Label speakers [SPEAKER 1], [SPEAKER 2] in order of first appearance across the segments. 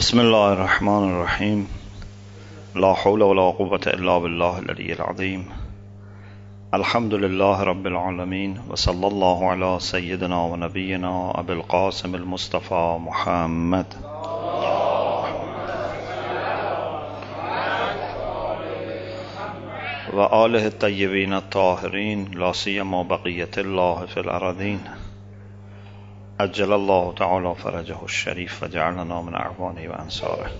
[SPEAKER 1] بسم الله الرحمن الرحيم. لا حول ولا قوة إلا بالله العلي العظيم. الحمد لله رب العالمين وصلى الله على سيدنا ونبينا أبي القاسم المصطفى محمد. وآله الطيبين الطاهرين لا سيما بقية الله في الأرضين أجل الله تعالى فرجه الشريف وجعلنا من أعوانه وأنصاره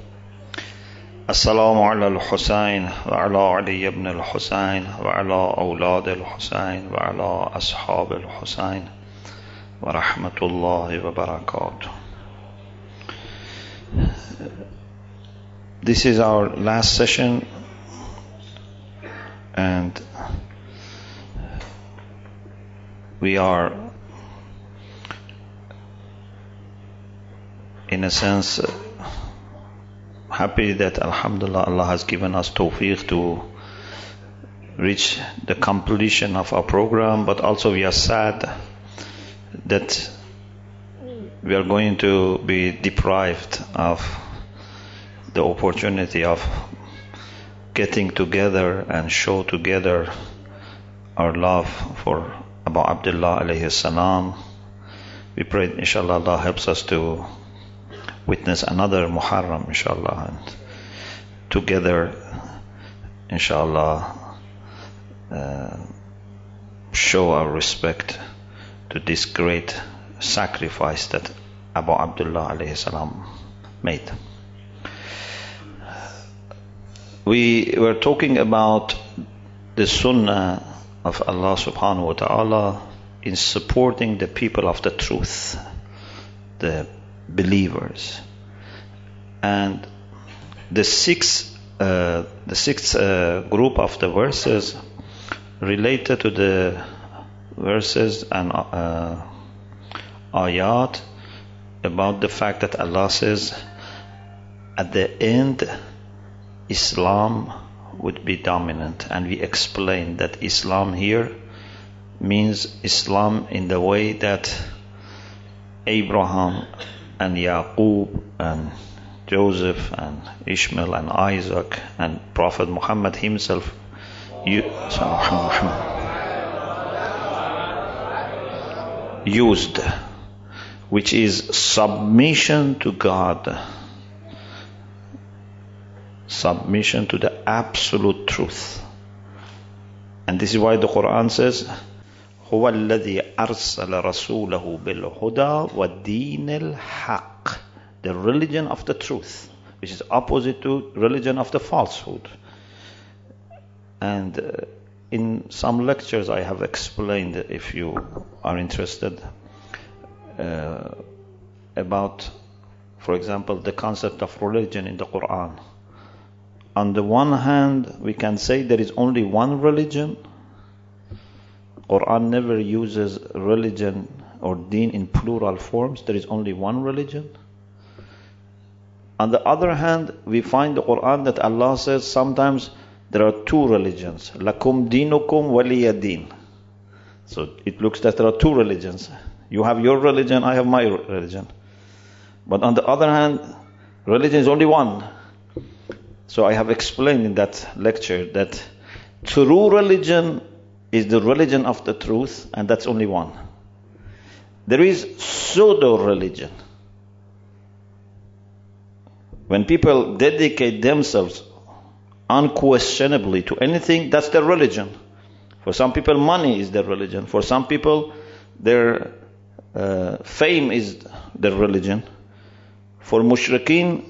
[SPEAKER 1] السلام على الحسين وعلى علي بن الحسين وعلى أولاد الحسين وعلى أصحاب الحسين ورحمة الله وبركاته This is our last session and we are in a sense uh, happy that Alhamdulillah Allah has given us tawfiq to reach the completion of our program, but also we are sad that we are going to be deprived of the opportunity of getting together and show together our love for Abu Abdullah alayhi salam. We pray inshallah Allah helps us to witness another Muharram, inshallah, and together, inshallah, uh, show our respect to this great sacrifice that Abu Abdullah alayhi salam made. We were talking about the sunnah of Allah subhanahu wa ta'ala in supporting the people of the truth, the believers. And the sixth, uh, the sixth uh, group of the verses related to the verses and uh, ayat about the fact that Allah says at the end Islam would be dominant and we explained that Islam here means Islam in the way that Abraham and Yaqub and Joseph and Ishmael and Isaac and Prophet Muhammad himself. Used, which is submission to God, submission to the absolute truth. And this is why the Quran says, هو الذي أرسل رسوله بالهدى والدين الحق the religion of the truth which is opposite to religion of the falsehood and uh, in some lectures I have explained if you are interested uh, about for example the concept of religion in the Quran on the one hand we can say there is only one religion Quran never uses religion or deen in plural forms. There is only one religion. On the other hand, we find the Quran that Allah says sometimes there are two religions. Lakum dinukum waliya din. So it looks that there are two religions. You have your religion, I have my religion. But on the other hand, religion is only one. So I have explained in that lecture that true religion is the religion of the truth, and that's only one. There is pseudo religion. When people dedicate themselves unquestionably to anything, that's their religion. For some people, money is their religion. For some people, their uh, fame is their religion. For mushrikeen,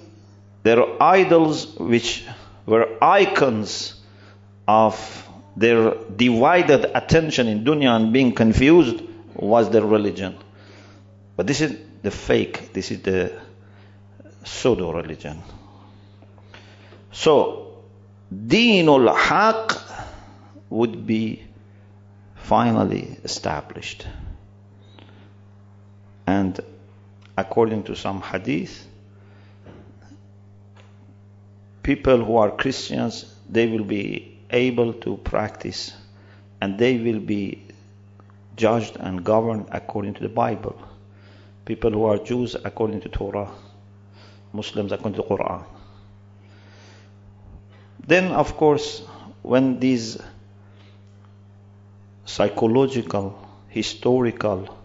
[SPEAKER 1] their idols, which were icons of their divided attention in dunya and being confused was their religion. But this is the fake, this is the pseudo religion. So, Deenul Haq would be finally established. And according to some hadith, people who are Christians, they will be able to practice and they will be judged and governed according to the Bible. People who are Jews according to Torah Muslims according to Quran. Then, of course, when these psychological, historical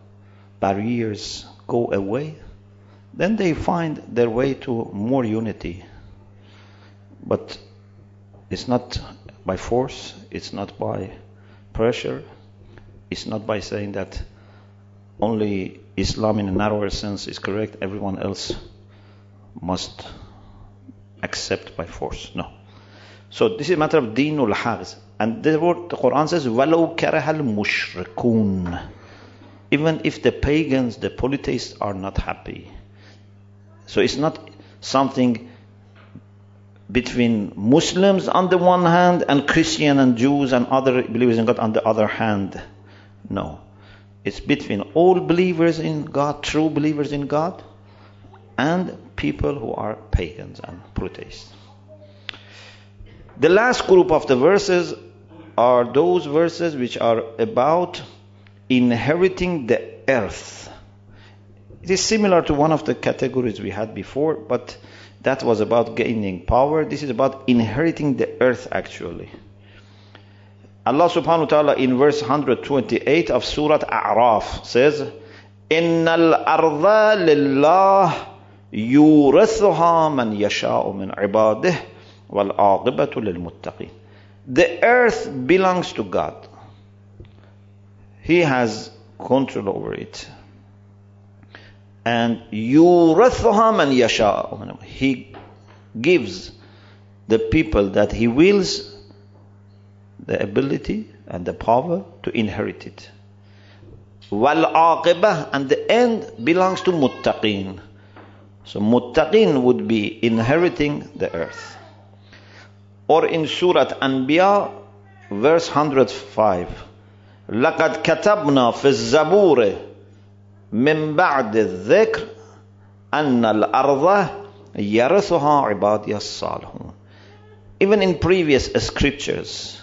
[SPEAKER 1] barriers go away, then they find their way to more unity. But it's not by force, it's not by pressure, it's not by saying that only Islam in a narrower sense is correct, everyone else must accept by force. No. So this is a matter of dinul haqs. And the word the Quran says, Walau karahal mushrikun. Even if the pagans, the polytheists are not happy. So it's not something between Muslims on the one hand and Christian and Jews and other believers in God on the other hand. No. It's between all believers in God, true believers in God, and people who are pagans and polytheists. The last group of the verses are those verses which are about inheriting the earth. It is similar to one of the categories we had before, but that was about gaining power. This is about inheriting the earth actually. Allah subhanahu wa ta'ala in verse 128 of Surah A'raf says, إِنَّ الْأَرْضَ لِلَّهِ يُورِثُهَا مَنْ يَشَاءُ مِنْ عِبَادِهِ وَالْعَاقِبَةُ لِلْمُتَّقِينَ The earth belongs to God. He has control over it. And يُورِثُهَا مَنْ يَشَاءُ He gives the people that He wills the ability and the power to inherit it. Wal and the end belongs to muttaqin. So muttaqin would be inheriting the earth. Or in Surah Anbiya, verse 105. لقد كتبنا في الزبور من بعد الذكر أن الأرض يرثها عبادي الصالحون. Even in previous scriptures,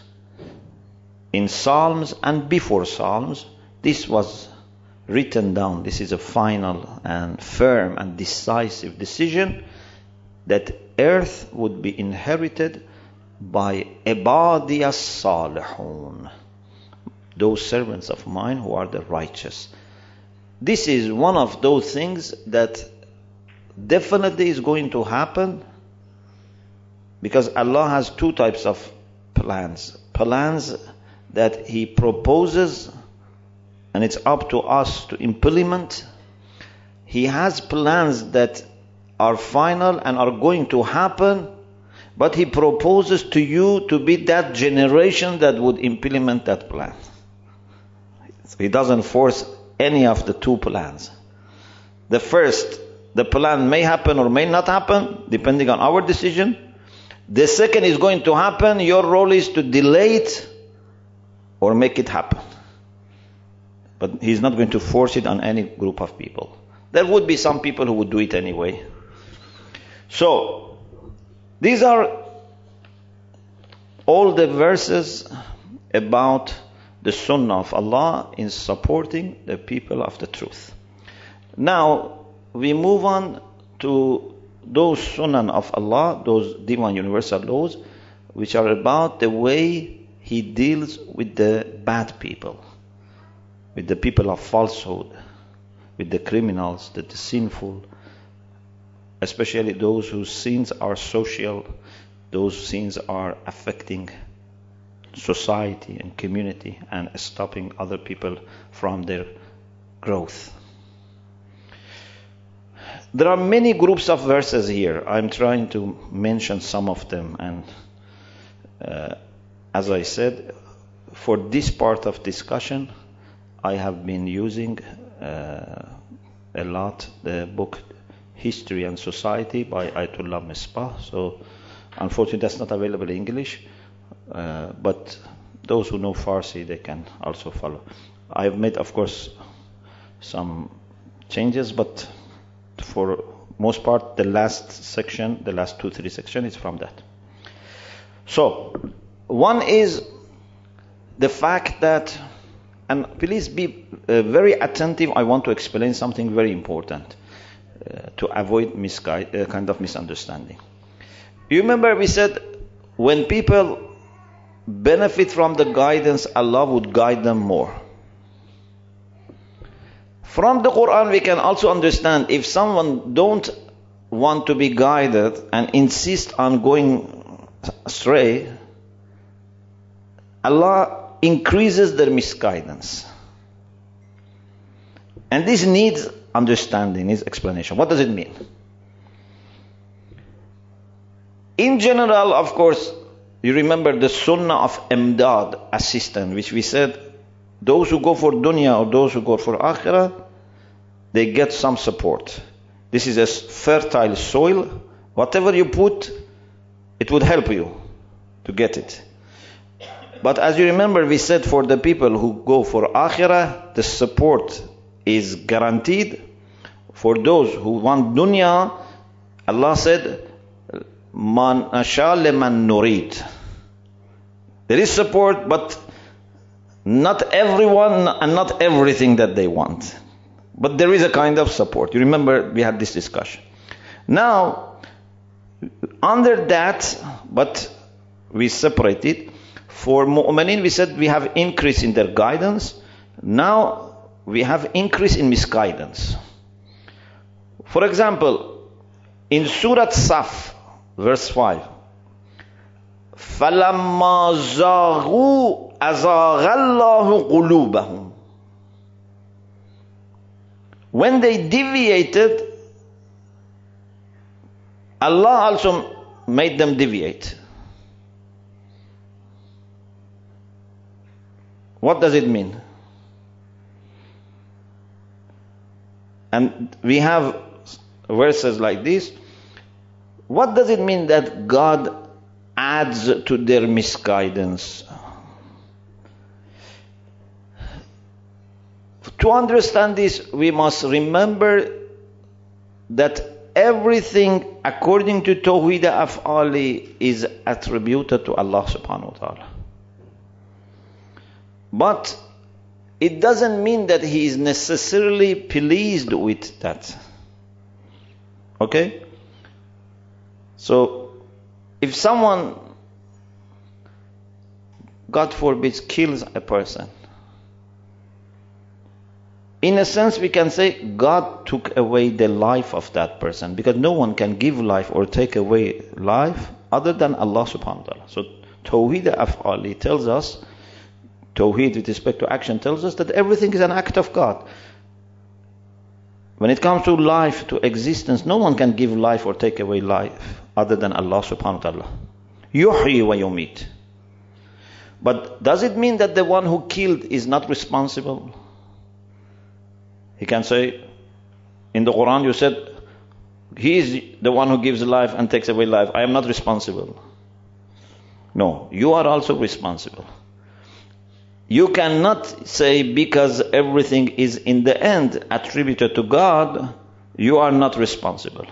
[SPEAKER 1] in Psalms and before Psalms, this was written down. This is a final and firm and decisive decision that earth would be inherited by Ibadiyas Salihun, those servants of mine who are the righteous. this is one of those things that definitely is going to happen because Allah has two types of plans. Plans that He proposes, and it's up to us to implement. He has plans that are final and are going to happen, but He proposes to you to be that generation that would implement that plan. He doesn't force any of the two plans. The first, the plan may happen or may not happen, depending on our decision. The second is going to happen. Your role is to delay it or make it happen. But he's not going to force it on any group of people. There would be some people who would do it anyway. So, these are all the verses about the Sunnah of Allah in supporting the people of the truth. Now, we move on to those Sunnah of Allah, those divine universal laws, which are about the way he deals with the bad people, with the people of falsehood, with the criminals, the, the sinful, especially those whose sins are social, those sins are affecting society and community and stopping other people from their growth. There are many groups of verses here. I'm trying to mention some of them and uh, as I said, for this part of discussion, I have been using uh, a lot the book History and Society by Ayatollah Misbah. So, unfortunately, that's not available in English, uh, but those who know Farsi, they can also follow. I've made, of course, some changes, but for most part, the last section, the last two, three section is from that. So, one is the fact that, and please be uh, very attentive, I want to explain something very important. uh, to avoid misguide, uh, kind of misunderstanding. You remember we said when people benefit from the guidance, Allah would guide them more. From the Quran, we can also understand if someone don't want to be guided and insist on going astray, Allah increases their misguidance. And this needs understanding, needs explanation. What does it mean? In general, of course, you remember the sunnah of imdad, assistant, which we said those who go for dunya or those who go for akhirah, they get some support. This is a fertile soil. Whatever you put, it would help you to get it. But as you remember, we said for the people who go for akhirah, the support is guaranteed. For those who want dunya, Allah said, Man uh, leman nurid. There is support, but not everyone and not everything that they want. But there is a kind of support. You remember we had this discussion. Now, under that, but we separated. For mu'minin, we said we have increase in their guidance. Now, we have increase in misguidance. For example, in Surah Saf, verse 5, فَلَمَّا زَاغُوا أَزَاغَ اللَّهُ قُلُوبَهُمْ When they deviated, Allah also made them deviate. What does it mean? And we have verses like this. what does it mean that God adds to their misguidance? To understand this, we must remember that everything according to Tawhid Af'ali is attributed to Allah subhanahu wa ta'ala. But it doesn't mean that he is necessarily pleased with that. Okay? So, if someone, God forbid, kills a person, in a sense, we can say God took away the life of that person because no one can give life or take away life other than Allah subhanahu wa ta'ala. So, Tawheed Af'ali tells us Tawheed with respect to action tells us that everything is an act of God. When it comes to life, to existence, no one can give life or take away life other than Allah subhanahu wa ta'ala. Yuhyi wa yumit. But does it mean that the one who killed is not responsible? He can say, in the Quran you said, he is the one who gives life and takes away life. I am not responsible. No, you are also responsible. You cannot say because everything is in the end attributed to God, you are not responsible.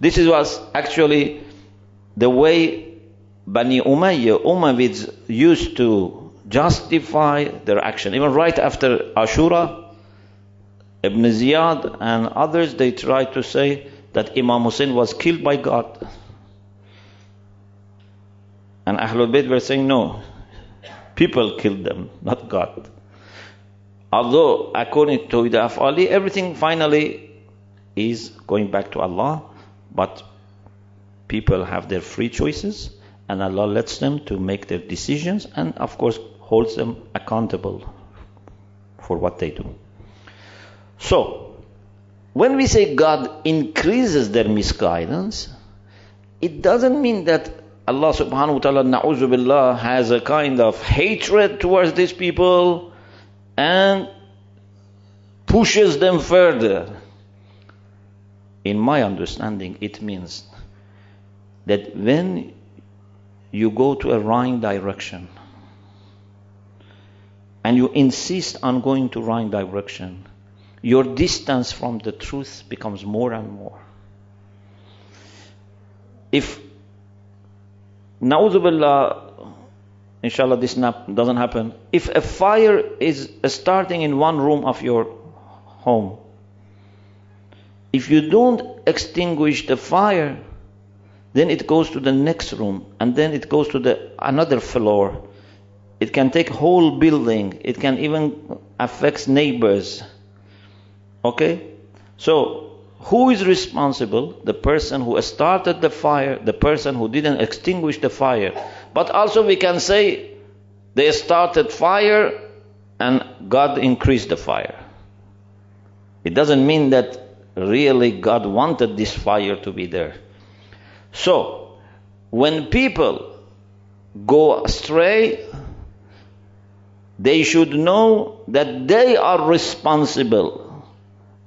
[SPEAKER 1] This is was actually the way Bani Umayyah, Umayyads used to justify their action. Even right after Ashura, Ibn Ziyad and others, they tried to say that Imam Hussein was killed by God. And Ahlul Bayt were saying, no, People killed them, not God. Although, according to the Af'ali, everything finally is going back to Allah, but people have their free choices, and Allah lets them to make their decisions, and of course holds them accountable for what they do. So, when we say God increases their misguidance, it doesn't mean that Allah subhanahu wa ta'ala, na'uzu billah, has a kind of hatred towards these people and pushes them further. In my understanding, it means that when you go to a wrong direction and you insist on going to wrong direction, your distance from the truth becomes more and more. If Na'udhu inshallah this doesn't happen. If a fire is starting in one room of your home, If you don't extinguish the fire, then it goes to the next room, and then it goes to the another floor. It can take whole building. It can even affect neighbors. Okay? So, who is responsible? The person who started the fire, the person who didn't extinguish the fire. But also we can say they started fire and God increased the fire. It doesn't mean that really God wanted this fire to be there. So, when people go astray, they should know that they are responsible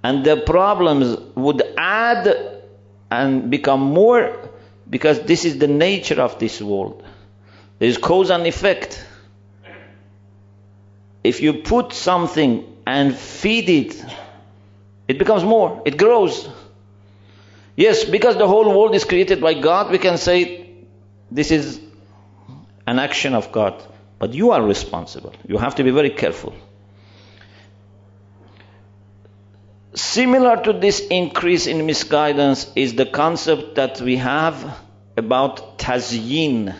[SPEAKER 1] and the problems would add and become more because this is the nature of this world. There is cause and effect. If you put something and feed it, it becomes more, it grows. Yes, because the whole world is created by God, we can say this is an action of God. But you are responsible. You have to be very careful. Similar to this increase in misguidance is the concept that we have about tazyin.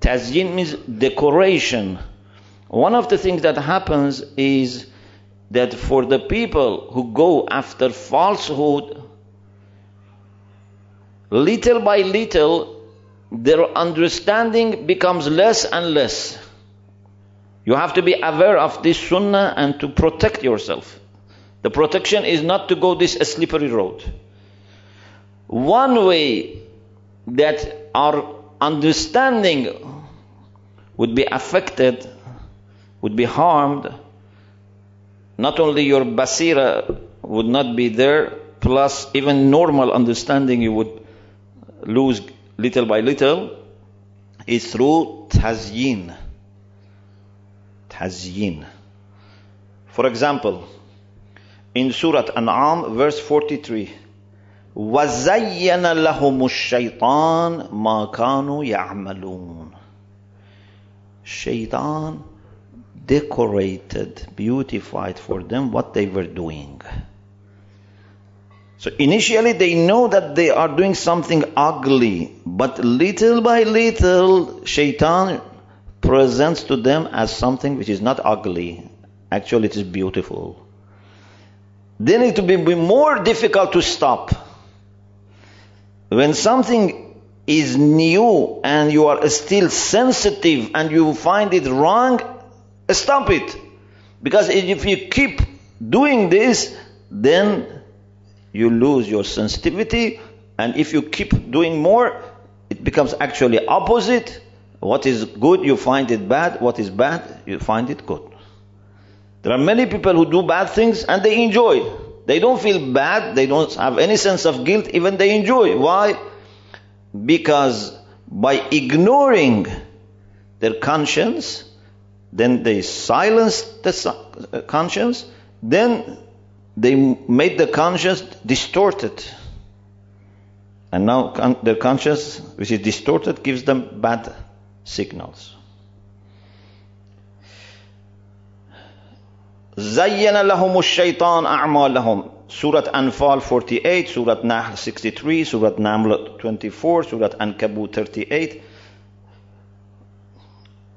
[SPEAKER 1] Tazyin means decoration. One of the things that happens is that for the people who go after falsehood, little by little, their understanding becomes less and less. You have to be aware of this sunnah and to protect yourself. The protection is not to go this slippery road. One way that our understanding would be affected, would be harmed, not only your basira would not be there, plus even normal understanding you would lose little by little, is through tazyin. Tazyin. For example, in Surah An'am, verse 43, وَزَيَّنَ لَهُمُ الشَّيْطَانُ مَا كَانُوا يَعْمَلُونَ Shaitan decorated, beautified for them what they were doing. So initially they know that they are doing something ugly, but little by little, shaitan presents to them as something which is not ugly. Actually, it is beautiful. Then it will be more difficult to stop. When something is new and you are still sensitive and you find it wrong, stop it. Because if you keep doing this, then you lose your sensitivity. And if you keep doing more, it becomes actually opposite. What is good, you find it bad. What is bad, you find it good. There are many people who do bad things and they enjoy. They don't feel bad. They don't have any sense of guilt. Even they enjoy. Why? Because by ignoring their conscience, then they silenced the conscience, then they made the conscience distorted. And now their conscience, which is distorted, gives them bad signals. زين لهم الشيطان أعمالهم Surah Anfal 48, Surah Nahl 63, Surah Naml 24, Surah Ankabut 38.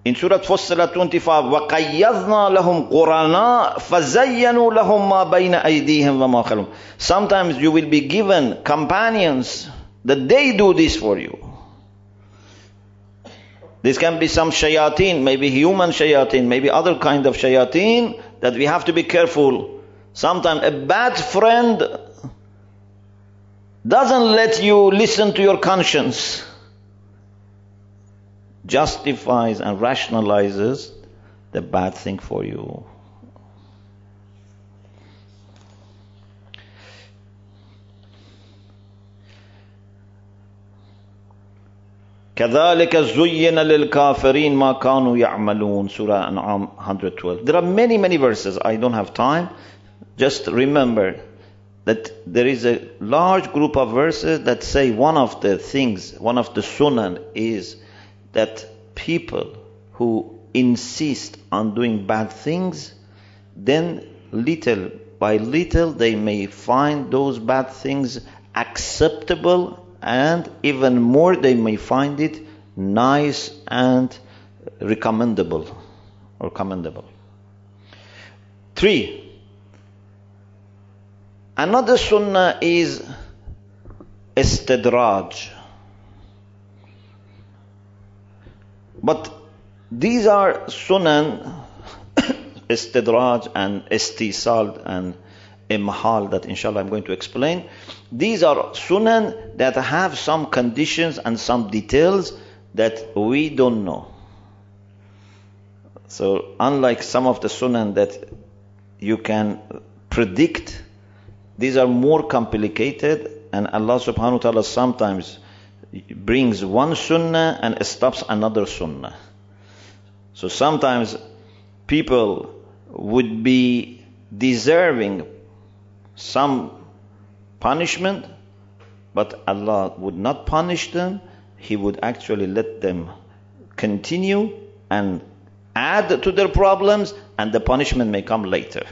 [SPEAKER 1] In Surah Fussilat 25, وَقَيَّضْنَا لَهُمْ قُرَنَاء فَزَيَّنُوا لَهُمْ مَا بَيْنَ أَيْدِيهِمْ وَمَا خَلْفُهُمْ Sometimes you will be given companions that they do this for you. This can be some shayateen, maybe human shayateen, maybe other kind of shayateen that we have to be careful. Sometimes a bad friend doesn't let you listen to your conscience. Justifies and rationalizes the bad thing for you. كذلك زين للكافرين ما كانوا يعملون Surah An'am 112 There are many many verses I don't have time just remember that there is a large group of verses that say one of the things one of the sunan is that people who insist on doing bad things then little by little they may find those bad things acceptable and even more they may find it nice and recommendable or commendable. Three, another sunnah is istidraj. But these are sunan, istidraj and istisal and imhal that inshallah I'm going to explain. These are sunan that have some conditions and some details that we don't know. So unlike some of the sunan that you can predict, these are more complicated and Allah subhanahu wa ta'ala sometimes brings one sunnah and stops another sunnah. So sometimes people would be deserving some punishment, but Allah would not punish them. He would actually let them continue and add to their problems, and the punishment may come later.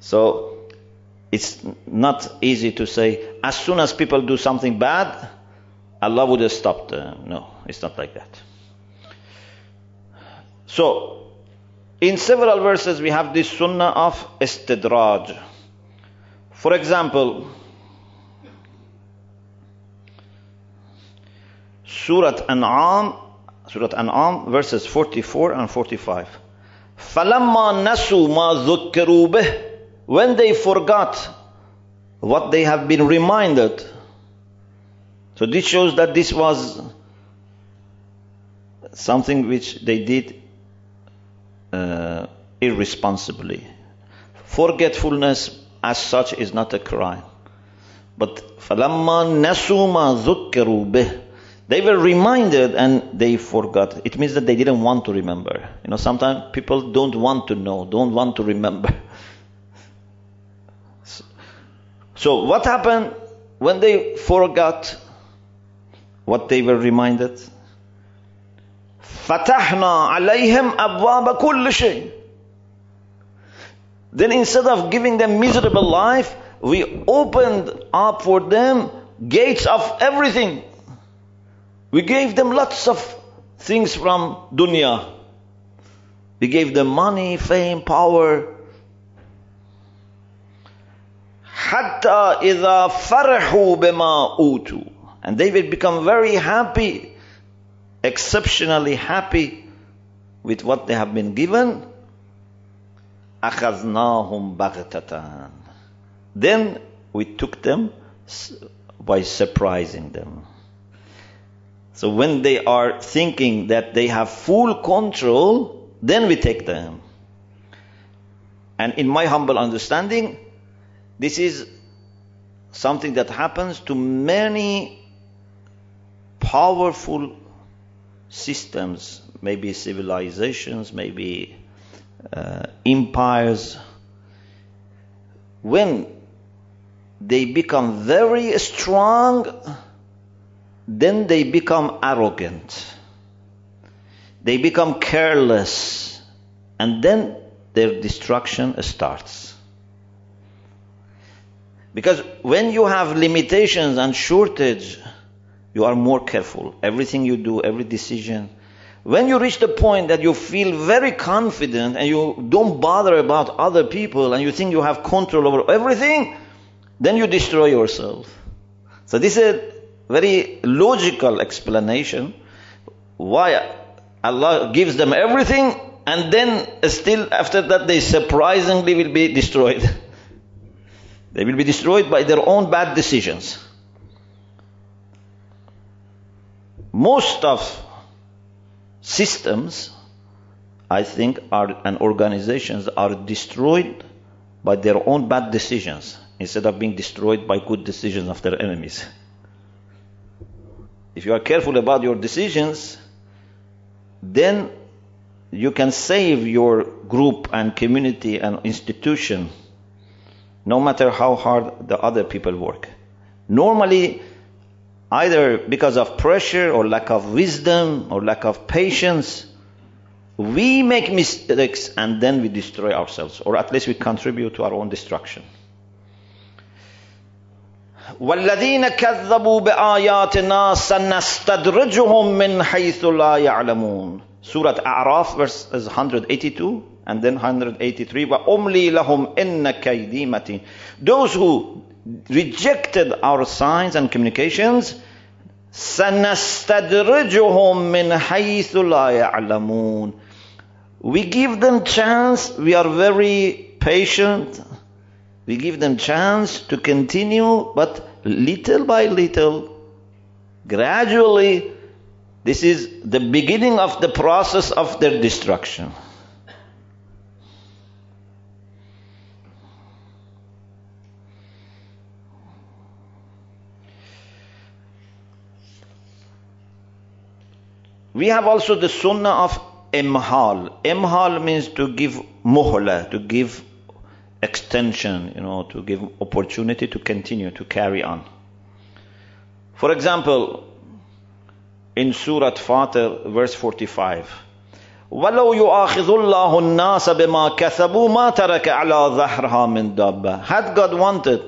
[SPEAKER 1] So it's not easy to say, as soon as people do something bad, Allah would have stopped them. No, it's not like that. So, in several verses we have this sunnah of istidraj. For example, Surah An'am, Surah An'am, verses 44 and 45. فَلَمَّا نَسُوا مَا ذُكِّرُوا بِهِ when they forgot what they have been reminded. So this shows that this was something which they did uh, irresponsibly. Forgetfulness as such is not a crime. But فَلَمَّا نَسُوا مَا ذُكِّرُوا بِهِ They were reminded and they forgot. It means that they didn't want to remember. You know, sometimes people don't want to know, don't want to remember. So what happened when they forgot what they were reminded? فتحنا عليهم أبواب كل شيء. Then instead of giving them miserable life, we opened up for them gates of everything. We gave them lots of things from dunya. We gave them money, fame, power, حتى إذا فرحوا بما أوتوا and they will become very happy exceptionally happy with what they have been given أخذناهم بغتة then we took them by surprising them so when they are thinking that they have full control then we take them and in my humble understanding this is something that happens to many powerful systems, maybe civilizations, maybe uh, empires. When they become very strong, then they become arrogant. They become careless. And then their destruction starts. Because when you have limitations and shortage, you are more careful. Everything you do, every decision. When you reach the point that you feel very confident and you don't bother about other people and you think you have control over everything, then you destroy yourself. So this is a very logical explanation why Allah gives them everything and then still after that they surprisingly will be destroyed. They will be destroyed by their own bad decisions. Most of systems, I think, are and organizations are destroyed by their own bad decisions instead of being destroyed by good decisions of their enemies. If you are careful about your decisions, then you can save your group and community and institution no matter how hard the other people work. Normally, either because of pressure or lack of wisdom or lack of patience, we make mistakes and then we destroy ourselves, or at least we contribute to our own destruction. والذين كذبوا بآياتنا سنستدرجهم من حيث لا يعلمون Surah A'raf verse 182 and then 183 وَأُمْلِي لَهُمْ إِنَّ كَيْدِي مَتِينٌ Those who rejected our signs and communications سَنَسْتَدْرِجُهُم مِّنْ حَيْثُ لَا يَعْلَمُونَ We give them chance, we are very patient, we give them chance to continue, but little by little, gradually, this is the beginning of the process of their destruction. We have also the sunnah of imhal. Imhal means to give muhla, to give extension, you know, to give opportunity to continue, to carry on. For example, in Surah Fatir, verse 45, ولو يؤاخذ الله الناس بما كسبوا ما ترك على ظهرها من دابة. Had God wanted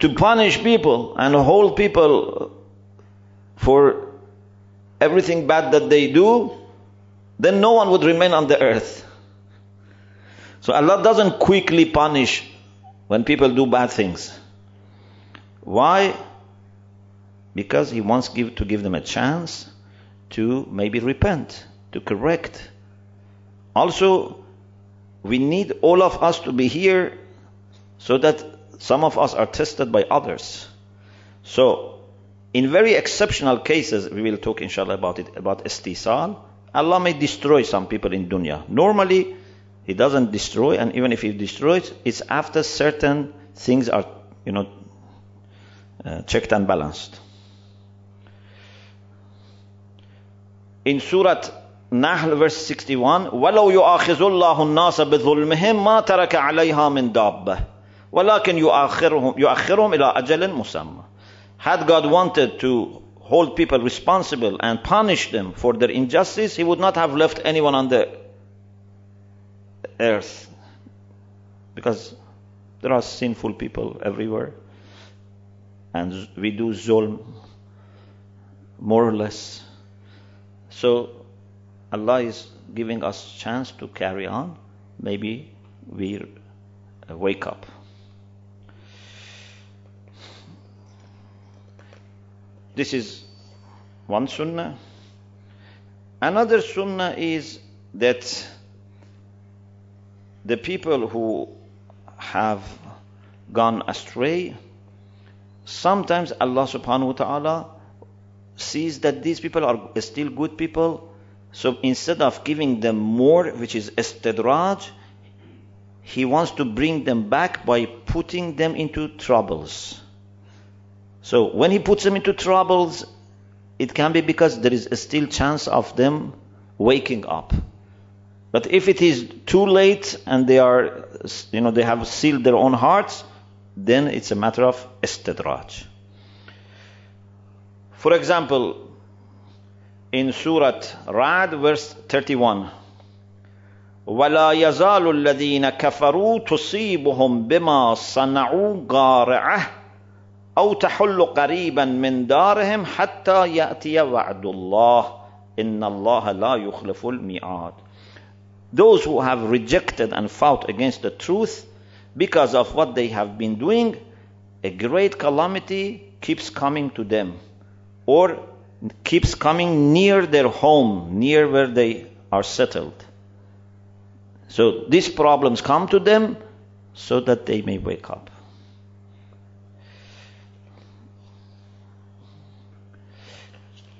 [SPEAKER 1] to punish people and hold people for everything bad that they do, then no one would remain on the earth. So Allah doesn't quickly punish when people do bad things. Why? Because He wants give, to give them a chance to maybe repent, to correct. Also, we need all of us to be here so that some of us are tested by others. So, in very exceptional cases, we will talk inshallah about it, about istisal. Allah may destroy some people in dunya. Normally, He doesn't destroy, and even if He destroys, it's after certain things are, you know, uh, checked and balanced. In Surah Nahl verse 61, وَلَوْ يُؤَاخِذُ اللَّهُ النَّاسَ بِظُلْمِهِمْ مَا تَرَكَ عَلَيْهَا مِنْ دَابَّةٍ وَلَكِنْ يُؤَخِّرُهُمْ, يؤخرهم إِلَى أَجَلٍ مُسَمَّى had God wanted to hold people responsible and punish them for their injustice, He would not have left anyone on the earth. Because there are sinful people everywhere. And we do zulm, more or less. So Allah is giving us chance to carry on. Maybe we wake up. This is one sunnah. Another sunnah is that the people who have gone astray, sometimes Allah subhanahu wa ta'ala sees that these people are still good people. So instead of giving them more, which is istidraj, He wants to bring them back by putting them into troubles. So when he puts them into troubles, it can be because there is still chance of them waking up. But if it is too late and they are, you know, they have sealed their own hearts, then it's a matter of istidraj. For example, in Surah Ra'd, verse 31, ولا يزال الذين كفروا تصيبهم بما صنعوا قارعه أو تحل قريبا من دارهم حتى يأتي وعد الله إن الله لا يخلف الميعاد Those who have rejected and fought against the truth because of what they have been doing, a great calamity keeps coming to them or keeps coming near their home, near where they are settled. So these problems come to them so that they may wake up.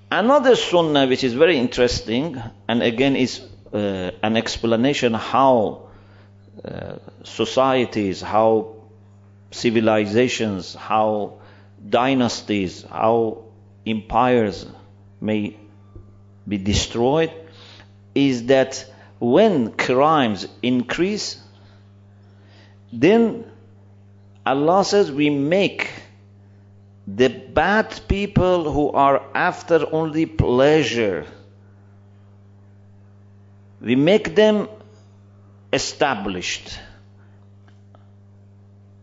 [SPEAKER 1] Another sunnah which is very interesting, and again is uh, an explanation how uh, societies, how civilizations, how dynasties, how empires may be destroyed, is that when crimes increase, then Allah says we make the bad people who are after only pleasure, we make them established.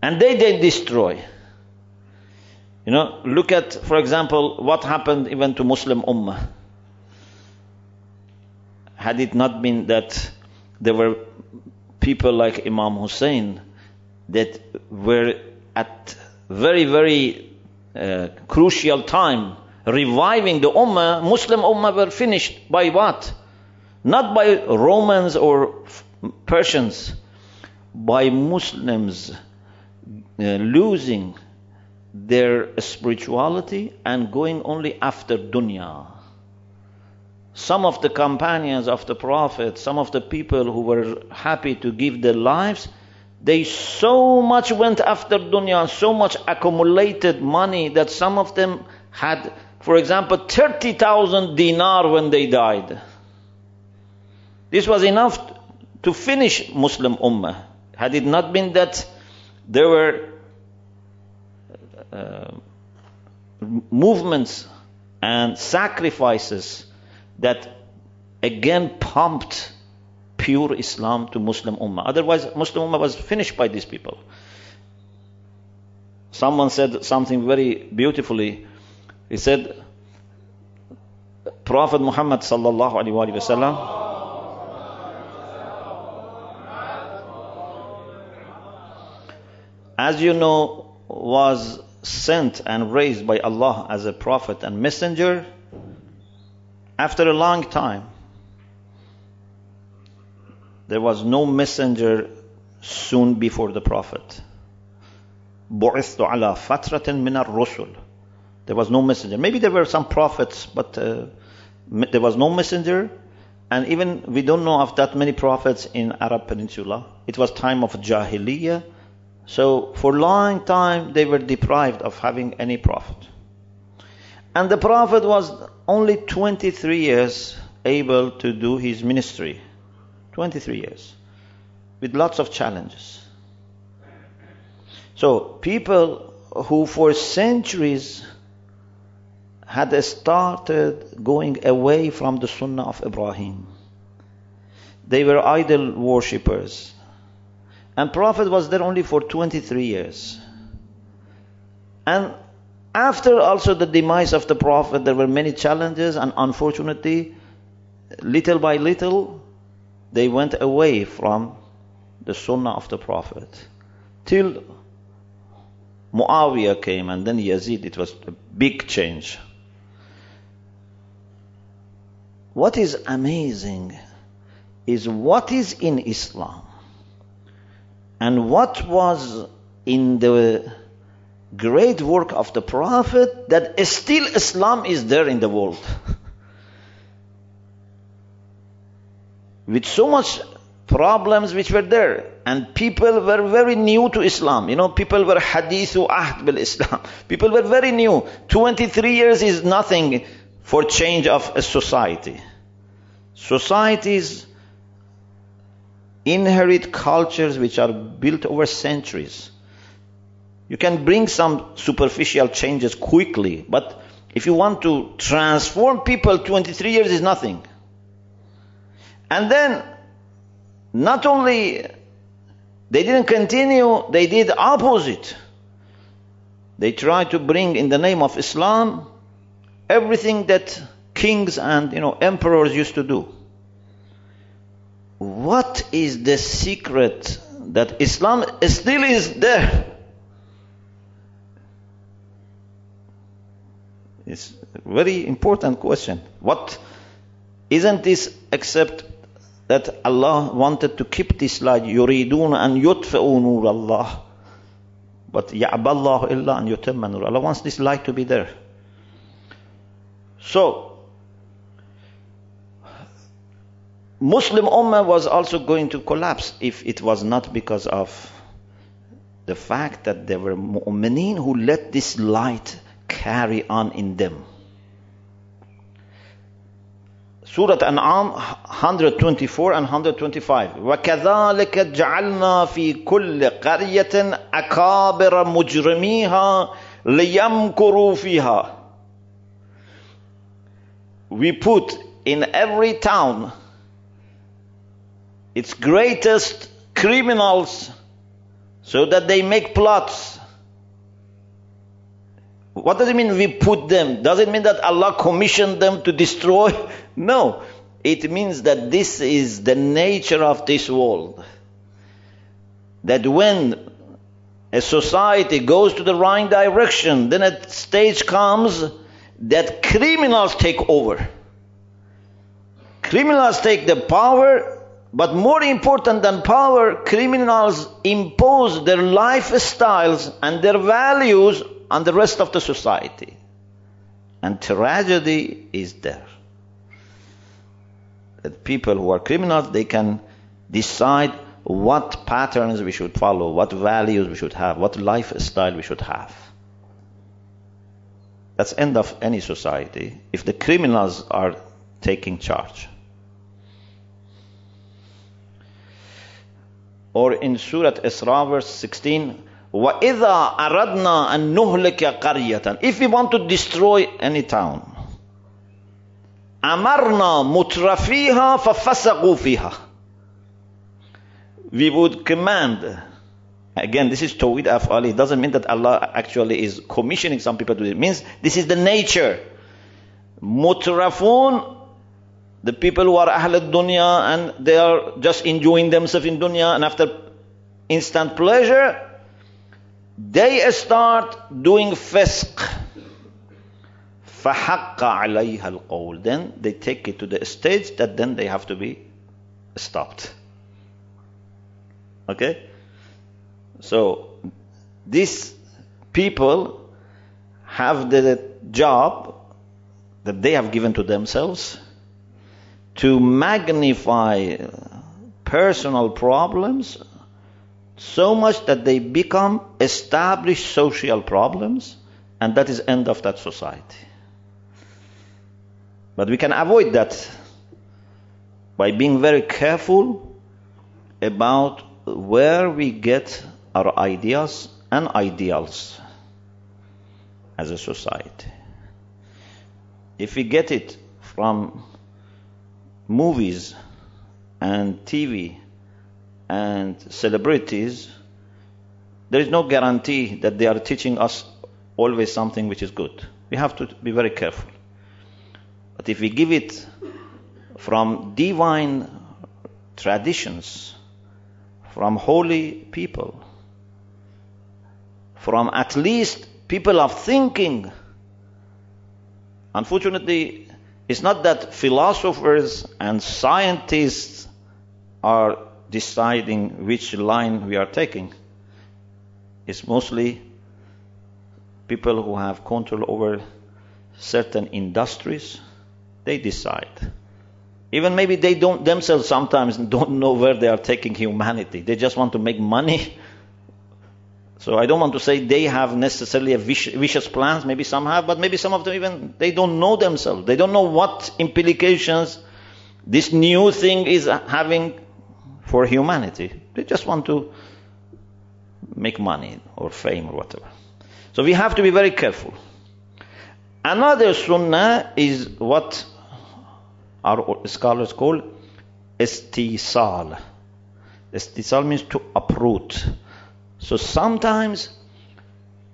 [SPEAKER 1] And they, then destroy. You know, look at, for example, what happened even to Muslim Ummah. Had it not been that there were people like Imam Hussein that were at very, very uh, crucial time reviving the Ummah, Muslim Ummah were finished by what? Not by Romans or Persians, by Muslims uh, losing their spirituality and going only after dunya. Some of the companions of the Prophet, some of the people who were happy to give their lives, they so much went after dunya, so much accumulated money that some of them had, for example, 30,000 dinar when they died. This was enough to finish Muslim Ummah. Had it not been that there were uh, movements and sacrifices that again pumped pure Islam to Muslim Ummah. Otherwise, Muslim Ummah was finished by these people. Someone said something very beautifully. He said, Prophet Muhammad sallallahu alaihi wasallam as you know, was sent and raised by Allah as a prophet and messenger after a long time There was no messenger soon before the prophet. بعثت على فترة من الرسل. There was no messenger. Maybe there were some prophets, but uh, there was no messenger. And even we don't know of that many prophets in Arab Peninsula. It was time of Jahiliyyah so for a long time they were deprived of having any prophet. And the prophet was only 23 years able to do his ministry. 23 years. With lots of challenges. So people who for centuries had started going away from the sunnah of Ibrahim. They were idol worshippers. And Prophet was there only for 23 years. And after also the demise of the Prophet, there were many challenges, and unfortunately, little by little, they went away from the Sunnah of the Prophet. Till Muawiyah came, and then Yazid, it was a big change. What is amazing is what is in Islam and what was in the great work of the Prophet that still Islam is there in the world. With so much problems which were there. And people were very new to Islam. You know, people were hadithu ahd bil Islam. People were very new. 23 years is nothing for change of a society. Societies inherit cultures which are built over centuries. You can bring some superficial changes quickly, but if you want to transform people, 23 years is nothing. And then, not only they didn't continue, they did opposite. They tried to bring in the name of Islam everything that kings and you know emperors used to do what is the secret that Islam still is there? It's a very important question. What isn't this except that Allah wanted to keep this light, yuridun an and nur Allah. But ya'ballahu illa an yutimma nur. Allah wants this light to be there. So, Muslim Ummah was also going to collapse if it was not because of the fact that there were mu'mineen who let this light carry on in them. Surah An'am 124 and 125 وَكَذَلِكَ جَعَلْنَا فِي كُلِّ قَرْيَةٍ أَكَابِرَ مُجْرِمِيهَا لِيَمْكُرُوا فِيهَا We put in every town its greatest criminals so that they make plots what does it mean we put them? Does it mean that Allah commissioned them to destroy? No. It means that this is the nature of this world. That when a society goes to the wrong direction, then a stage comes that criminals take over. Criminals take the power, but more important than power, criminals impose their lifestyles and their values on the rest of the society. And tragedy is there. That people who are criminals, they can decide what patterns we should follow, what values we should have, what lifestyle we should have. That's end of any society if the criminals are taking charge. Or in Surah Isra verse 16, وَإِذَا أَرَدْنَا أَن نُهْلِكَ قَرْيَةً If we want to destroy any town, أَمَرْنَا مُتْرَفِيهَا فَفَسَقُوا فِيهَا We would command Again, this is Tawhid Af'ali. It doesn't mean that Allah actually is commissioning some people to do it. It means this is the nature. Mutrafun, the people who are Ahl dunya and they are just enjoying themselves in dunya and after instant pleasure, they start doing fisq. فَحَقَّ عَلَيْهَا الْقَوْلِ Then they take it to the stage that then they have to be stopped. Okay? So, these people have the job that they have given to themselves to magnify personal problems so much that they become established social problems and that is end of that society. But we can avoid that by being very careful about where we get our ideas and ideals as a society. If we get it from movies and TV and celebrities, there is no guarantee that they are teaching us always something which is good. We have to be very careful. But if we give it from divine traditions, from holy people, from at least people of thinking. Unfortunately, it's not that philosophers and scientists are deciding which line we are taking. It's mostly people who have control over certain industries. They decide. Even maybe they don't themselves sometimes don't know where they are taking humanity. They just want to make money so I don't want to say they have necessarily a vicious plans. Maybe some have, but maybe some of them even they don't know themselves. They don't know what implications this new thing is having for humanity. They just want to make money or fame or whatever. So we have to be very careful. Another sunnah is what our scholars call istisal. Istisal means to uproot so sometimes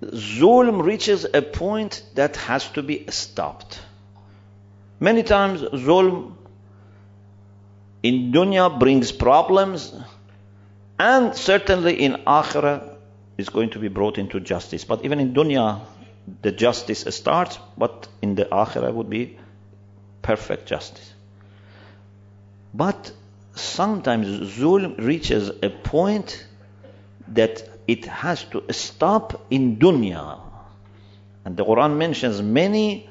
[SPEAKER 1] zulm reaches a point that has to be stopped. Many times zulm in dunya brings problems and certainly in akhirah is going to be brought into justice. But even in dunya the justice starts, but in the akhirah would be perfect justice. But sometimes zulm reaches a point that it has to stop in dunya. And the Quran mentions many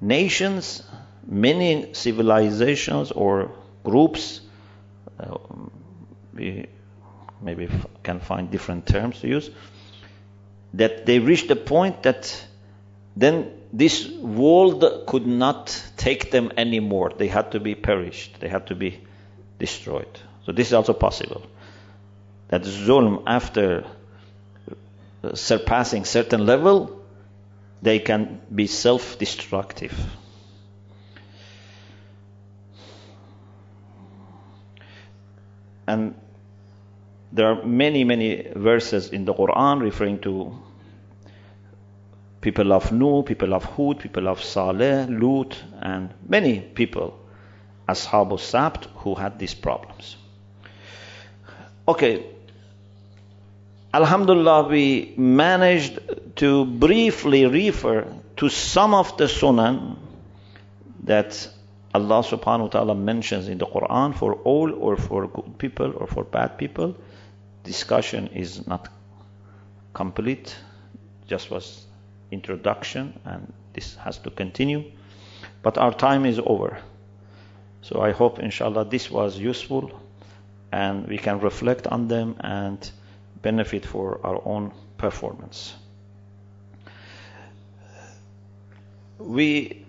[SPEAKER 1] nations, many civilizations or groups. Uh, we maybe can find different terms to use. That they reached a point that then this world could not take them anymore. They had to be perished. They had to be destroyed. So this is also possible. That zulm after surpassing certain level, they can be self-destructive. And there are many, many verses in the Quran referring to people of Nuh, people of Hud, people of Saleh, Lut, and many people, Ashab Sabt, who had these problems. Okay, Alhamdulillah, we managed to briefly refer to some of the sunan that Allah subhanahu wa ta'ala mentions in the Quran for all or for good people or for bad people. Discussion is not complete, just was introduction and this has to continue. But our time is over. So I hope inshallah this was useful and we can reflect on them and benefit for our own performance. We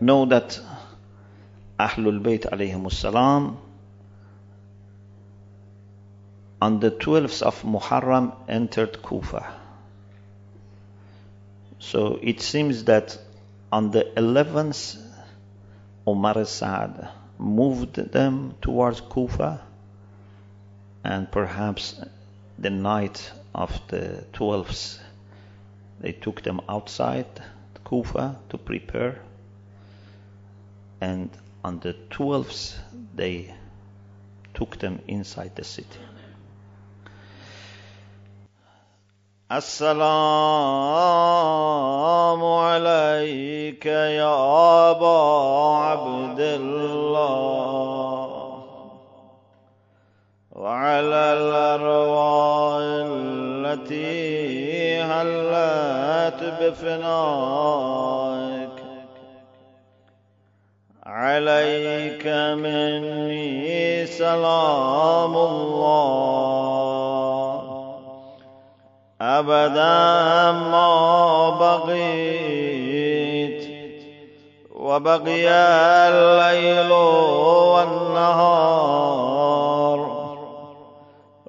[SPEAKER 1] know that Ahlul Bayt alayhim salam on the 12th of Muharram entered Kufa. So it seems that on the 11th Umar Saad moved them towards Kufa and perhaps the night of the 12th they took them outside Kufa to prepare and on the 12th they took them inside the city
[SPEAKER 2] السلام عليك يا أبا عبد الله وعلى الأرواح التي هلت بفنائك عليك مني سلام الله. أبدا ما بقيت وبقي الليل والنهار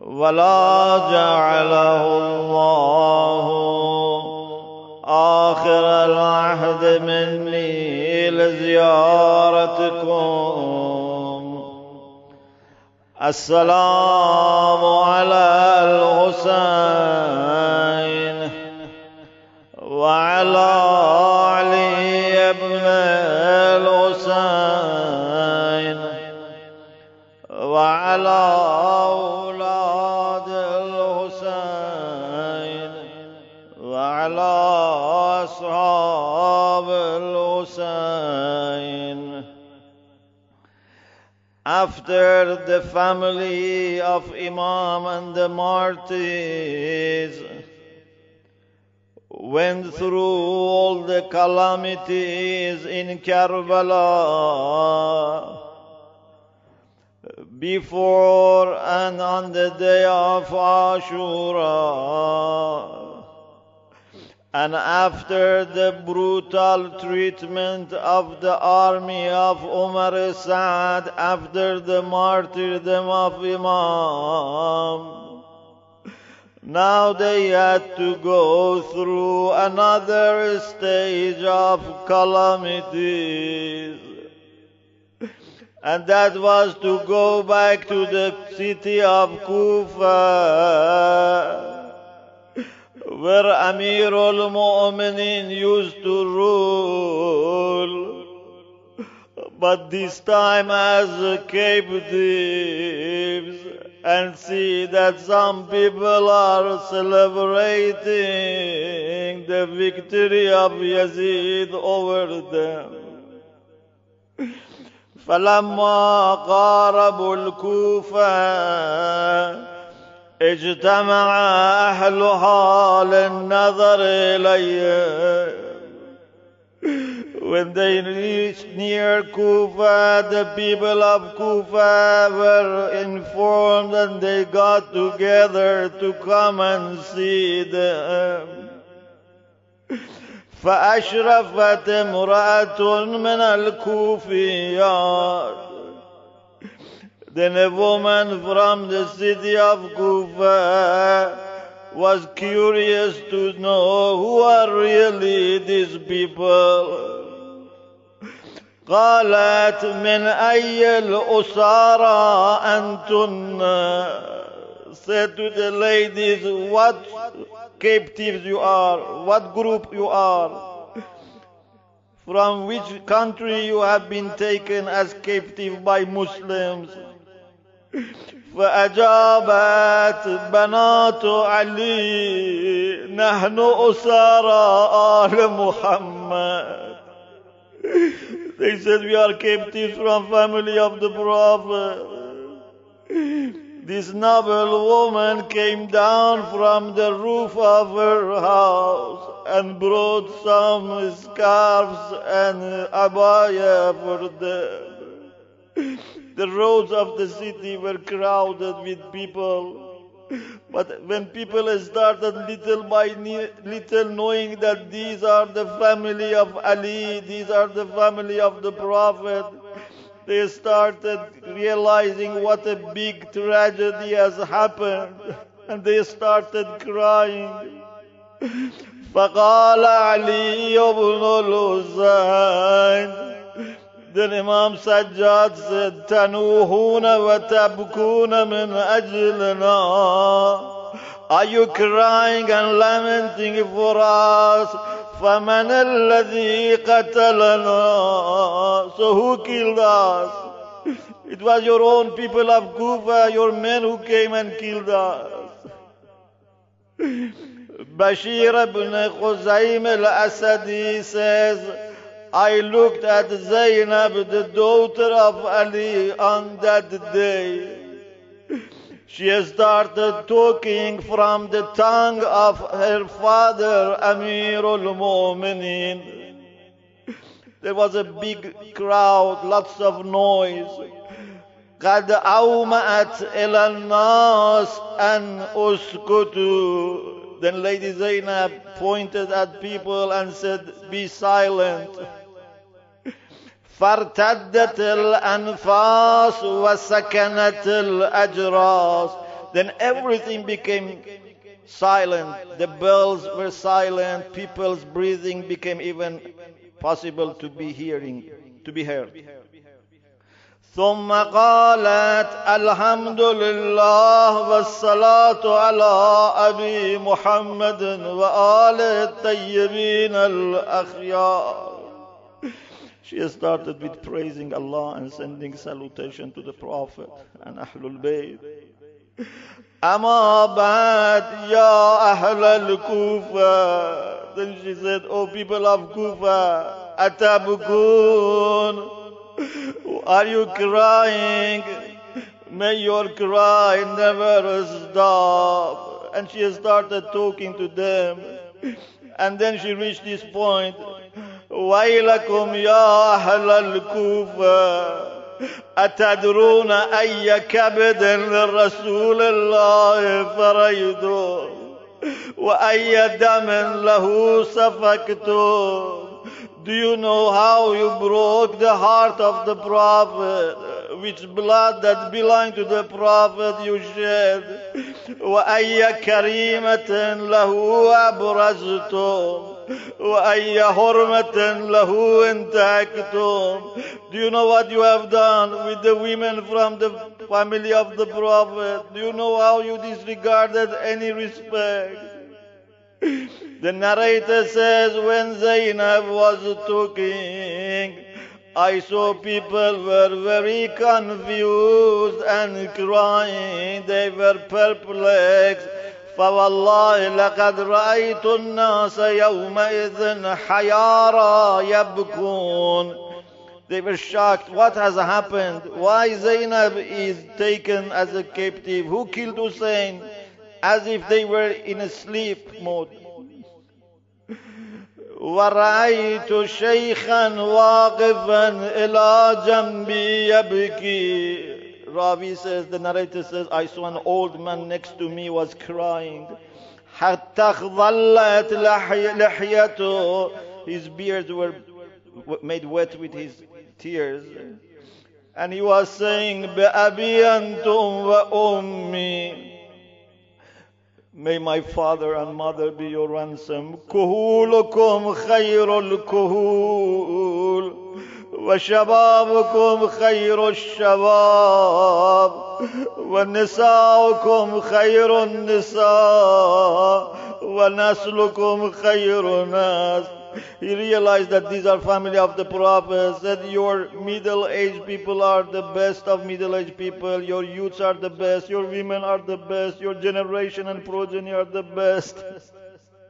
[SPEAKER 2] ولا جعله الله آخر العهد مني. لزيارتكم. السلام على الحسين وعلى علي بن الحسين وعلى Hussein. After the family of Imam and the martyrs went through all the calamities in Karbala, before and on the day of Ashura, and after the brutal treatment of the army of Umar Sa'ad after the martyrdom of Imam, now they had to go through another stage of calamities. And that was to go back to the city of Kufa where Amirul Mu'minin used to rule, but this time as captives, and see that some people are celebrating the victory of Yazid over them. فلما قاربوا الكوفه اجتمع أهلها للنظر إليه When they reached near Kufa, the people of Kufa were informed and they got together to come and see them. فأشرفت امرأة من الكوفيات Then a woman from the city of Kufa was curious to know who are really these people. قالت من أي الأسارى أنتن said to the ladies what captives you are, what group you are, from which country you have been taken as captive by Muslims. فأجابت بنات علي نحن أسارى آل محمد They said we are captives from family of the Prophet. This noble woman came down from the roof of her house and brought some scarves and abaya for them. The roads of the city were crowded with people. But when people started little by little knowing that these are the family of Ali, these are the family of the Prophet, they started realizing what a big tragedy has happened. And they started crying. فقال علي بن الحسين Sajjad said, تنوهون وتبكون من أجلنا Are you crying and lamenting for us? فمن الذي قتلنا So who killed us? It was your own people of Kufa, your men who came and killed us. Bashir ibn Khuzaym al-Asadi says, I looked at Zainab, the daughter of Ali, on that day. She started talking from the tongue of her father, Amirul Mu'mineen. There was a big crowd, lots of noise. قد أومأت إلى الناس أن أسكتوا Then Lady Zainab pointed at people and said, be silent. فارتدت الأنفاس وسكنت الأجراس Then everything became silent. The bells were silent. People's breathing became even possible to be hearing, to be heard. ثم قالت الحمد لله والصلاة على أبي محمد وآل الطيبين الأخيار She started with praising Allah and sending salutation to the Prophet and Ahlul Bayt. Amma bad ya Ahlul Kufa. Then she said, Oh people of Kufa, Atabukun, are you crying? May your cry never stop. And she started talking to them. And then she reached this point. ويلكم يا أهل الكوفة أتدرون أي كبد لرسول الله فريدون وأي دم له سفكتم Do you know how you broke the heart of the Prophet? Which blood that belonged to the Prophet you shed? وأي كريمة له أبرزتم وأي حرمة له انتهكتم Do you know what you have done with the women from the family of the Prophet? Do you know how you disregarded any respect? The narrator says, when Zainab was talking, I saw people were very confused and crying. They were perplexed. فوالله لقد رأيت الناس يومئذ حيارى يبكون They were shocked. What has happened? Why Zainab is taken as a captive? Who killed Hussein? As if they were in a sleep mode. ورأيت شيخا واقفا إلى جنبي يبكي Ravi says, the narrator says, I saw an old man next to me was crying. حتى ظلت لحيته His beards were made wet with his tears. And he was saying, بأبي أنتم وأمي May my father and mother be your ransom. كهولكم خير الكهول وشبابكم خير الشباب ونساؤكم خير النساء وَنَسْلُكُمْ خَيْرُ نَاسٍ He realized that these are family of the Prophet, that your middle-aged people are the best of middle-aged people, your youths are the best, your women are the best, your generation and progeny are the best.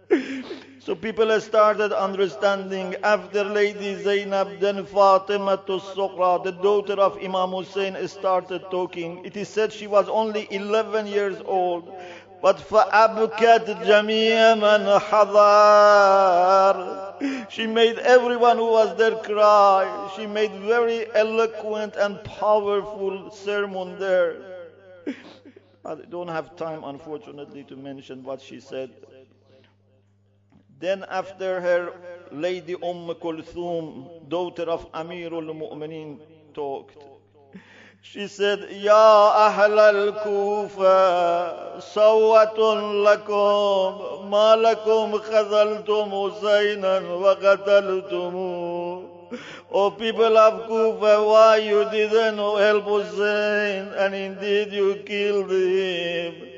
[SPEAKER 2] So people started understanding after Lady Zainab, then Fatima to Suqra, the daughter of Imam Hussein, started talking. It is said she was only 11 years old. But فأبكت جميع من حضر She made everyone who was there cry. She made very eloquent and powerful sermon there. I don't have time, unfortunately, to mention what she said. Then after her, Lady Umm Kulthum, daughter of Amirul Mu'mineen, talked. She said, يا أهل الكوفة صوة لكم ما لكم خذلتم حسينا وقتلتموه O people of Kufa, why you didn't help Hussein and indeed you killed him.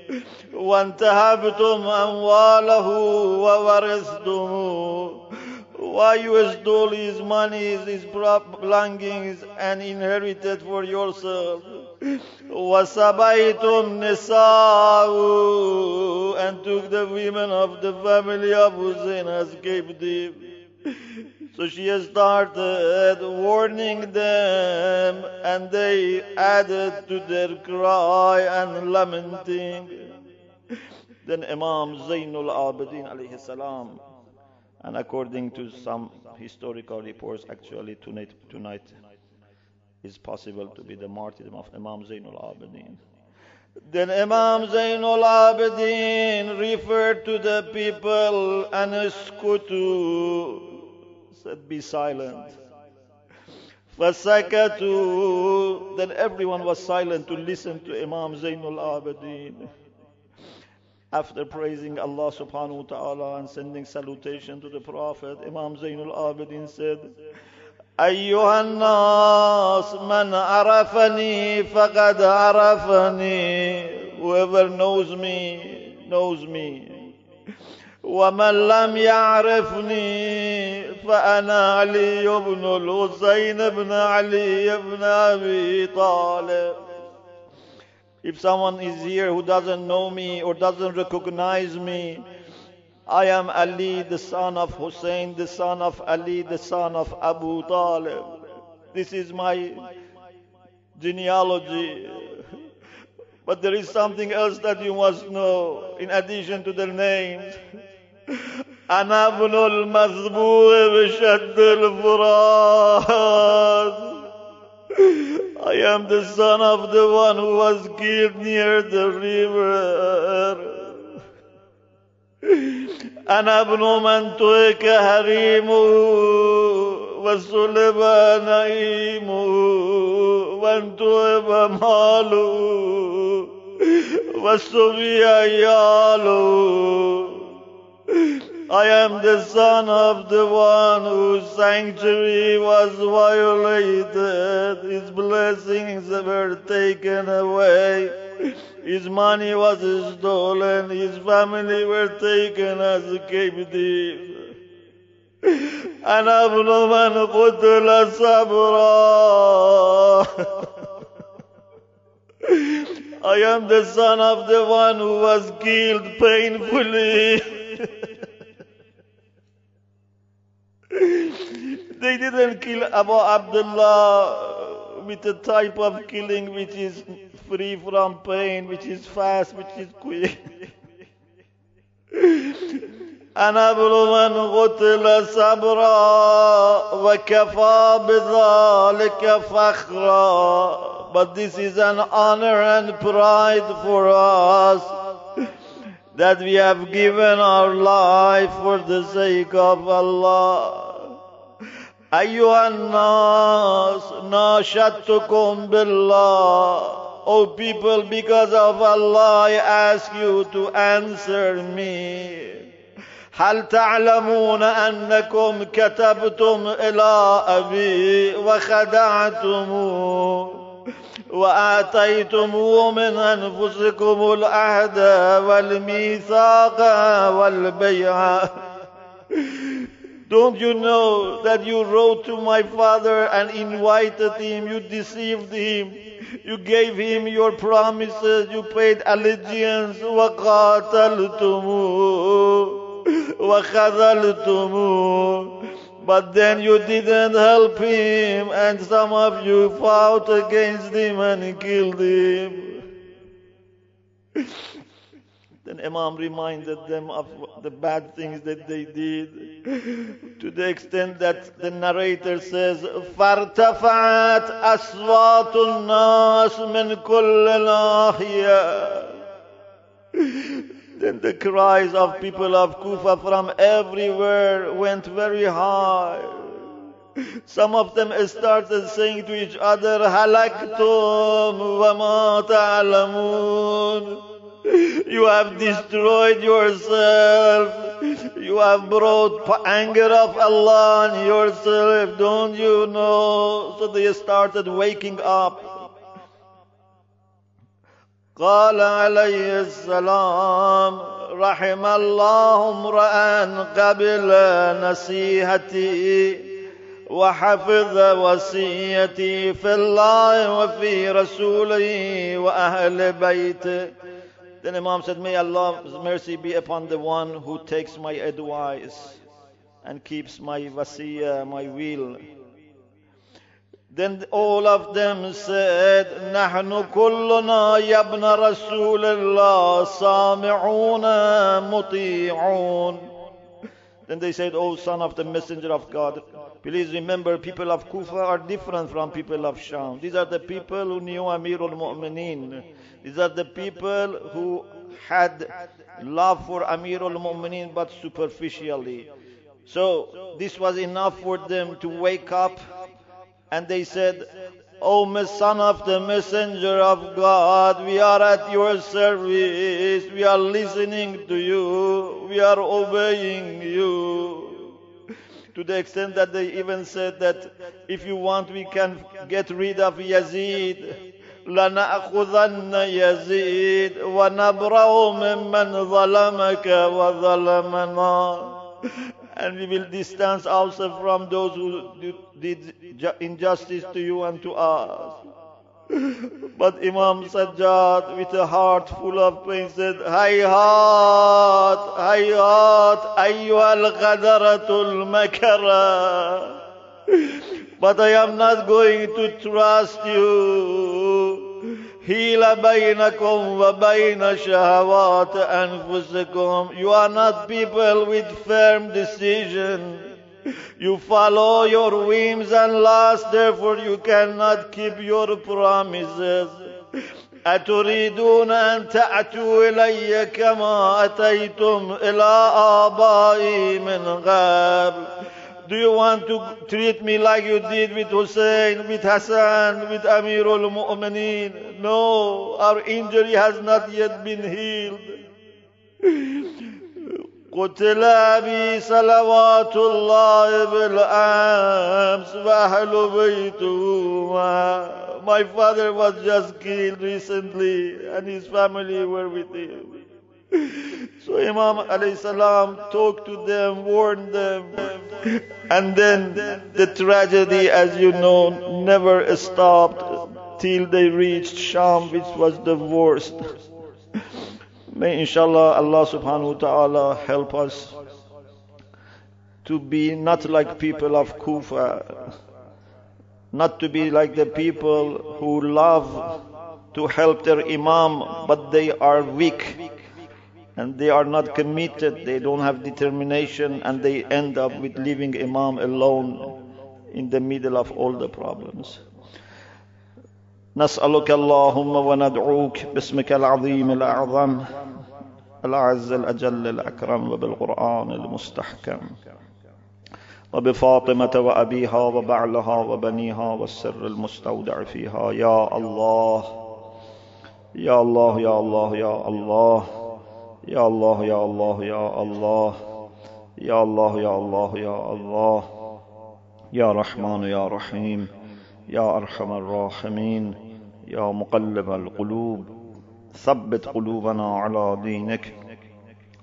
[SPEAKER 2] وانتهبتم أمواله وورثتموه why you stole his money, his belongings, and inherited for yourself. وَسَبَيْتُمْ نِسَاءُ and took the women of the family of Hussein as captive. So she started warning them, and they added to their cry and lamenting. Then Imam Zainul Abidin alayhi salam and according to some historical reports, actually tonight, tonight is possible to be the martyrdom of Imam Zainul Abidin. Then Imam Zainul Abidin referred to the people and skutu, said, Be silent. Fasakatu, then everyone was silent to listen to Imam Zainul Abidin after praising Allah subhanahu wa ta'ala and sending salutation to the Prophet, Imam Zainul Abidin said, أيها الناس من عرفني فقد عرفني Whoever knows me, knows me. ومن لم يعرفني فأنا علي بن الحسين بن علي بن أبي طالب If someone is here who doesn't know me or doesn't recognize me, I am Ali, the son of Hussein, the son of Ali, the son of Abu Talib. This is my genealogy. But there is something else that you must know in addition to their names. أنا ابن المذبوح بشد الفرات I am the son of the one who was killed near the river. أنا ابن من ترك حريمه وسلب نعيمه وانتهب ماله وسبي عياله I am the son of the one whose sanctuary was violated. His blessings were taken away. His money was stolen. His family were taken as captive. أنا ابن من قتل صبرا I am the son of the one who was killed painfully. they didn't kill Abu Abdullah with a type of killing which is free from pain, which is fast, which is quick. أنا ابن من قتل صبرا وكفى بذلك فخرا But this is an honor and pride for us that we have given our life for the sake of Allah. أيها الناس ناشدتكم بالله O people, because of Allah, I ask you to answer me. هل تعلمون أنكم كتبتم إلى أبي وخدعتموه وآتيتم من أنفسكم العهد والميثاق والبيع Don't you know that you wrote to my father and invited him, you deceived him, you gave him your promises, you paid allegiance, وَقَاتَلْتُمُ وَخَذَلْتُمُ But then you didn't help him and some of you fought against him and killed him. Then Imam reminded them of the bad things that they did to the extent that the narrator says فارتفعت أصوات الناس من كل ناحية Then the cries of people of Kufa from everywhere went very high. Some of them started saying to each other, هلكتم وما تعلمون you have destroyed yourself. You have brought anger of Allah on yourself. Don't you know? So they started waking up. قال عليه السلام رحم الله امرأ قبل نصيحتي وحفظ وصيتي في الله وفي رسوله وأهل بيته Then Imam said, May Allah's mercy be upon the one who takes my advice and keeps my wasiyah, my will. Then all of them said, نحن كلنا يا ابن رسول الله سامعون مطيعون. Then they said, O son of the messenger of God, please remember people of Kufa are different from people of Sham. These are the people who knew Amirul Mu'mineen. These are the people who had love for Amirul Mu'mineen but superficially. So this was enough for them to wake up and they said, O oh, son of the messenger of God, we are at your service. We are listening to you. We are obeying you. To the extent that they even said that if you want, we can get rid of Yazid. لنأخذن يزيد ونبرأ ممن ظلمك وظلمنا and we will distance ourselves from those who did injustice to you and to us. But Imam Sajjad, with a heart full of pain, said, Hayhat, Hayhat, ayyuhal ghadaratul makara. But I am not going to trust you. حيل بينكم وبين شهوات أنفسكم You are not people with firm decision. You follow your whims and lusts, therefore you cannot keep your promises. أتريدون أن تأتوا إلي كما أتيتم إلى آبائي من قبل do you want to treat me like you did with Hussein, with Hassan, with Amirul Mu'mineen? No, our injury has not yet been healed. قتل أبي صلوات الله بالأمس وأهل بيته My father was just killed recently and his family were with him. So Imam alayhi salam talked to them, warned them, and then the tragedy, as you know, never stopped till they reached Sham, which was the worst. May inshallah Allah subhanahu wa ta'ala help us to be not like people of Kufa, not to be like the people who love to help their Imam, but they are weak and they are not committed, they don't have determination, and they end up with leaving Imam alone in the middle of all the problems. نسألك اللهم وندعوك باسمك العظيم الأعظم الأعز الأجل الأكرم وبالقرآن المستحكم وبفاطمة وأبيها وبعلها وبنيها والسر المستودع فيها يا الله يا الله يا الله يا الله يا الله يا الله يا الله يا الله يا الله يا الله يا رحمن يا رحيم. يا أرحم الراحمين. يا مقلب القلوب. ثبت قلوبنا على دينك.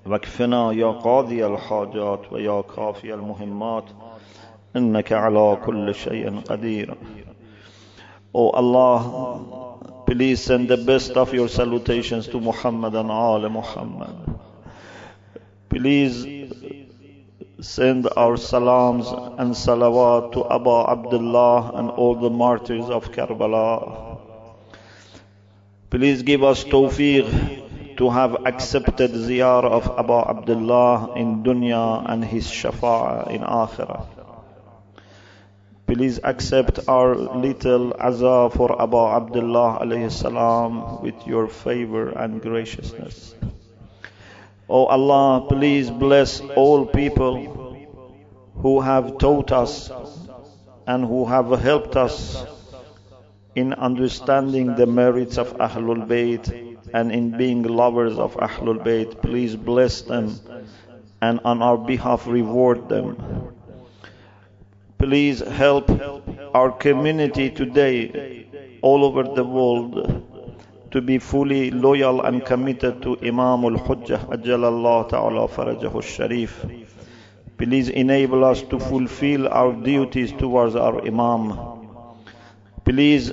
[SPEAKER 2] واكفنا يا قاضي الحاجات ويا كافي المهمات. إنك على كل شيء قدير. O Allah, please send the best of your salutations to Muhammad and Al Muhammad. Please send our salams and salawat to Abu Abdullah and all the martyrs of Karbala. Please give us tawfiq to have accepted ziyar of Abu Abdullah in dunya and his shafa'a in akhirah. Please accept our little azah for Abu Abdullah alayhi salam with your favor and graciousness. O oh Allah, please bless all people who have taught us and who have helped us in understanding the merits of Ahlul Bayt and in being lovers of Ahlul Bayt. Please bless them and on our behalf reward them. Please help our community today all over the world to be fully loyal and committed to Imam al-Hujjah Ajjalallah Ta'ala Farajahu Sharif. Please enable us to fulfill our duties towards our Imam. Please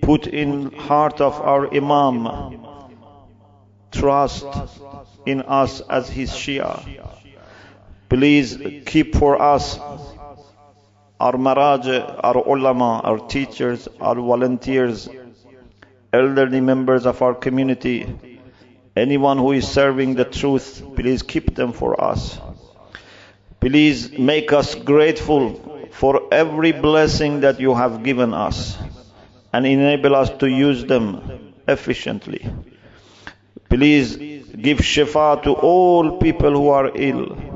[SPEAKER 2] put in heart of our Imam trust in us as his Shia. Please keep for us our maraj, our ulama, our teachers, our volunteers, elderly members of our community, anyone who is serving the truth, please keep them for us. Please make us grateful for every blessing that you have given us and enable us to use them efficiently. Please give shifa to all people who are ill.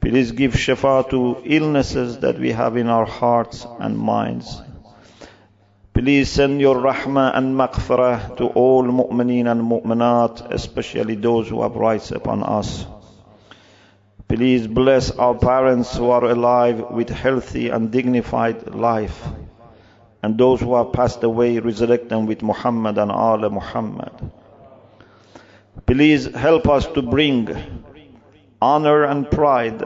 [SPEAKER 2] Please give shifa to illnesses that we have in our hearts and minds. Please send your rahmah and maghfirah to all mu'mineen and mu'minat, especially those who have rights upon us. Please bless our parents who are alive with healthy and dignified life. And those who have passed away, resurrect them with Muhammad and Ala Muhammad. Please help us to bring honor and pride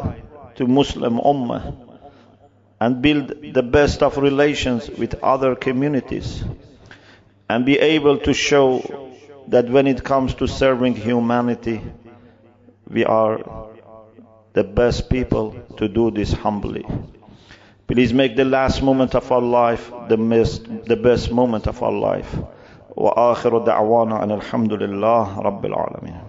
[SPEAKER 2] to Muslim Ummah and build the best of relations with other communities and be able to show that when it comes to serving humanity, we are the best people to do this humbly. Please make the last moment of our life the best, the best moment of our life. وآخر دعوانا أن الحمد لله رب العالمين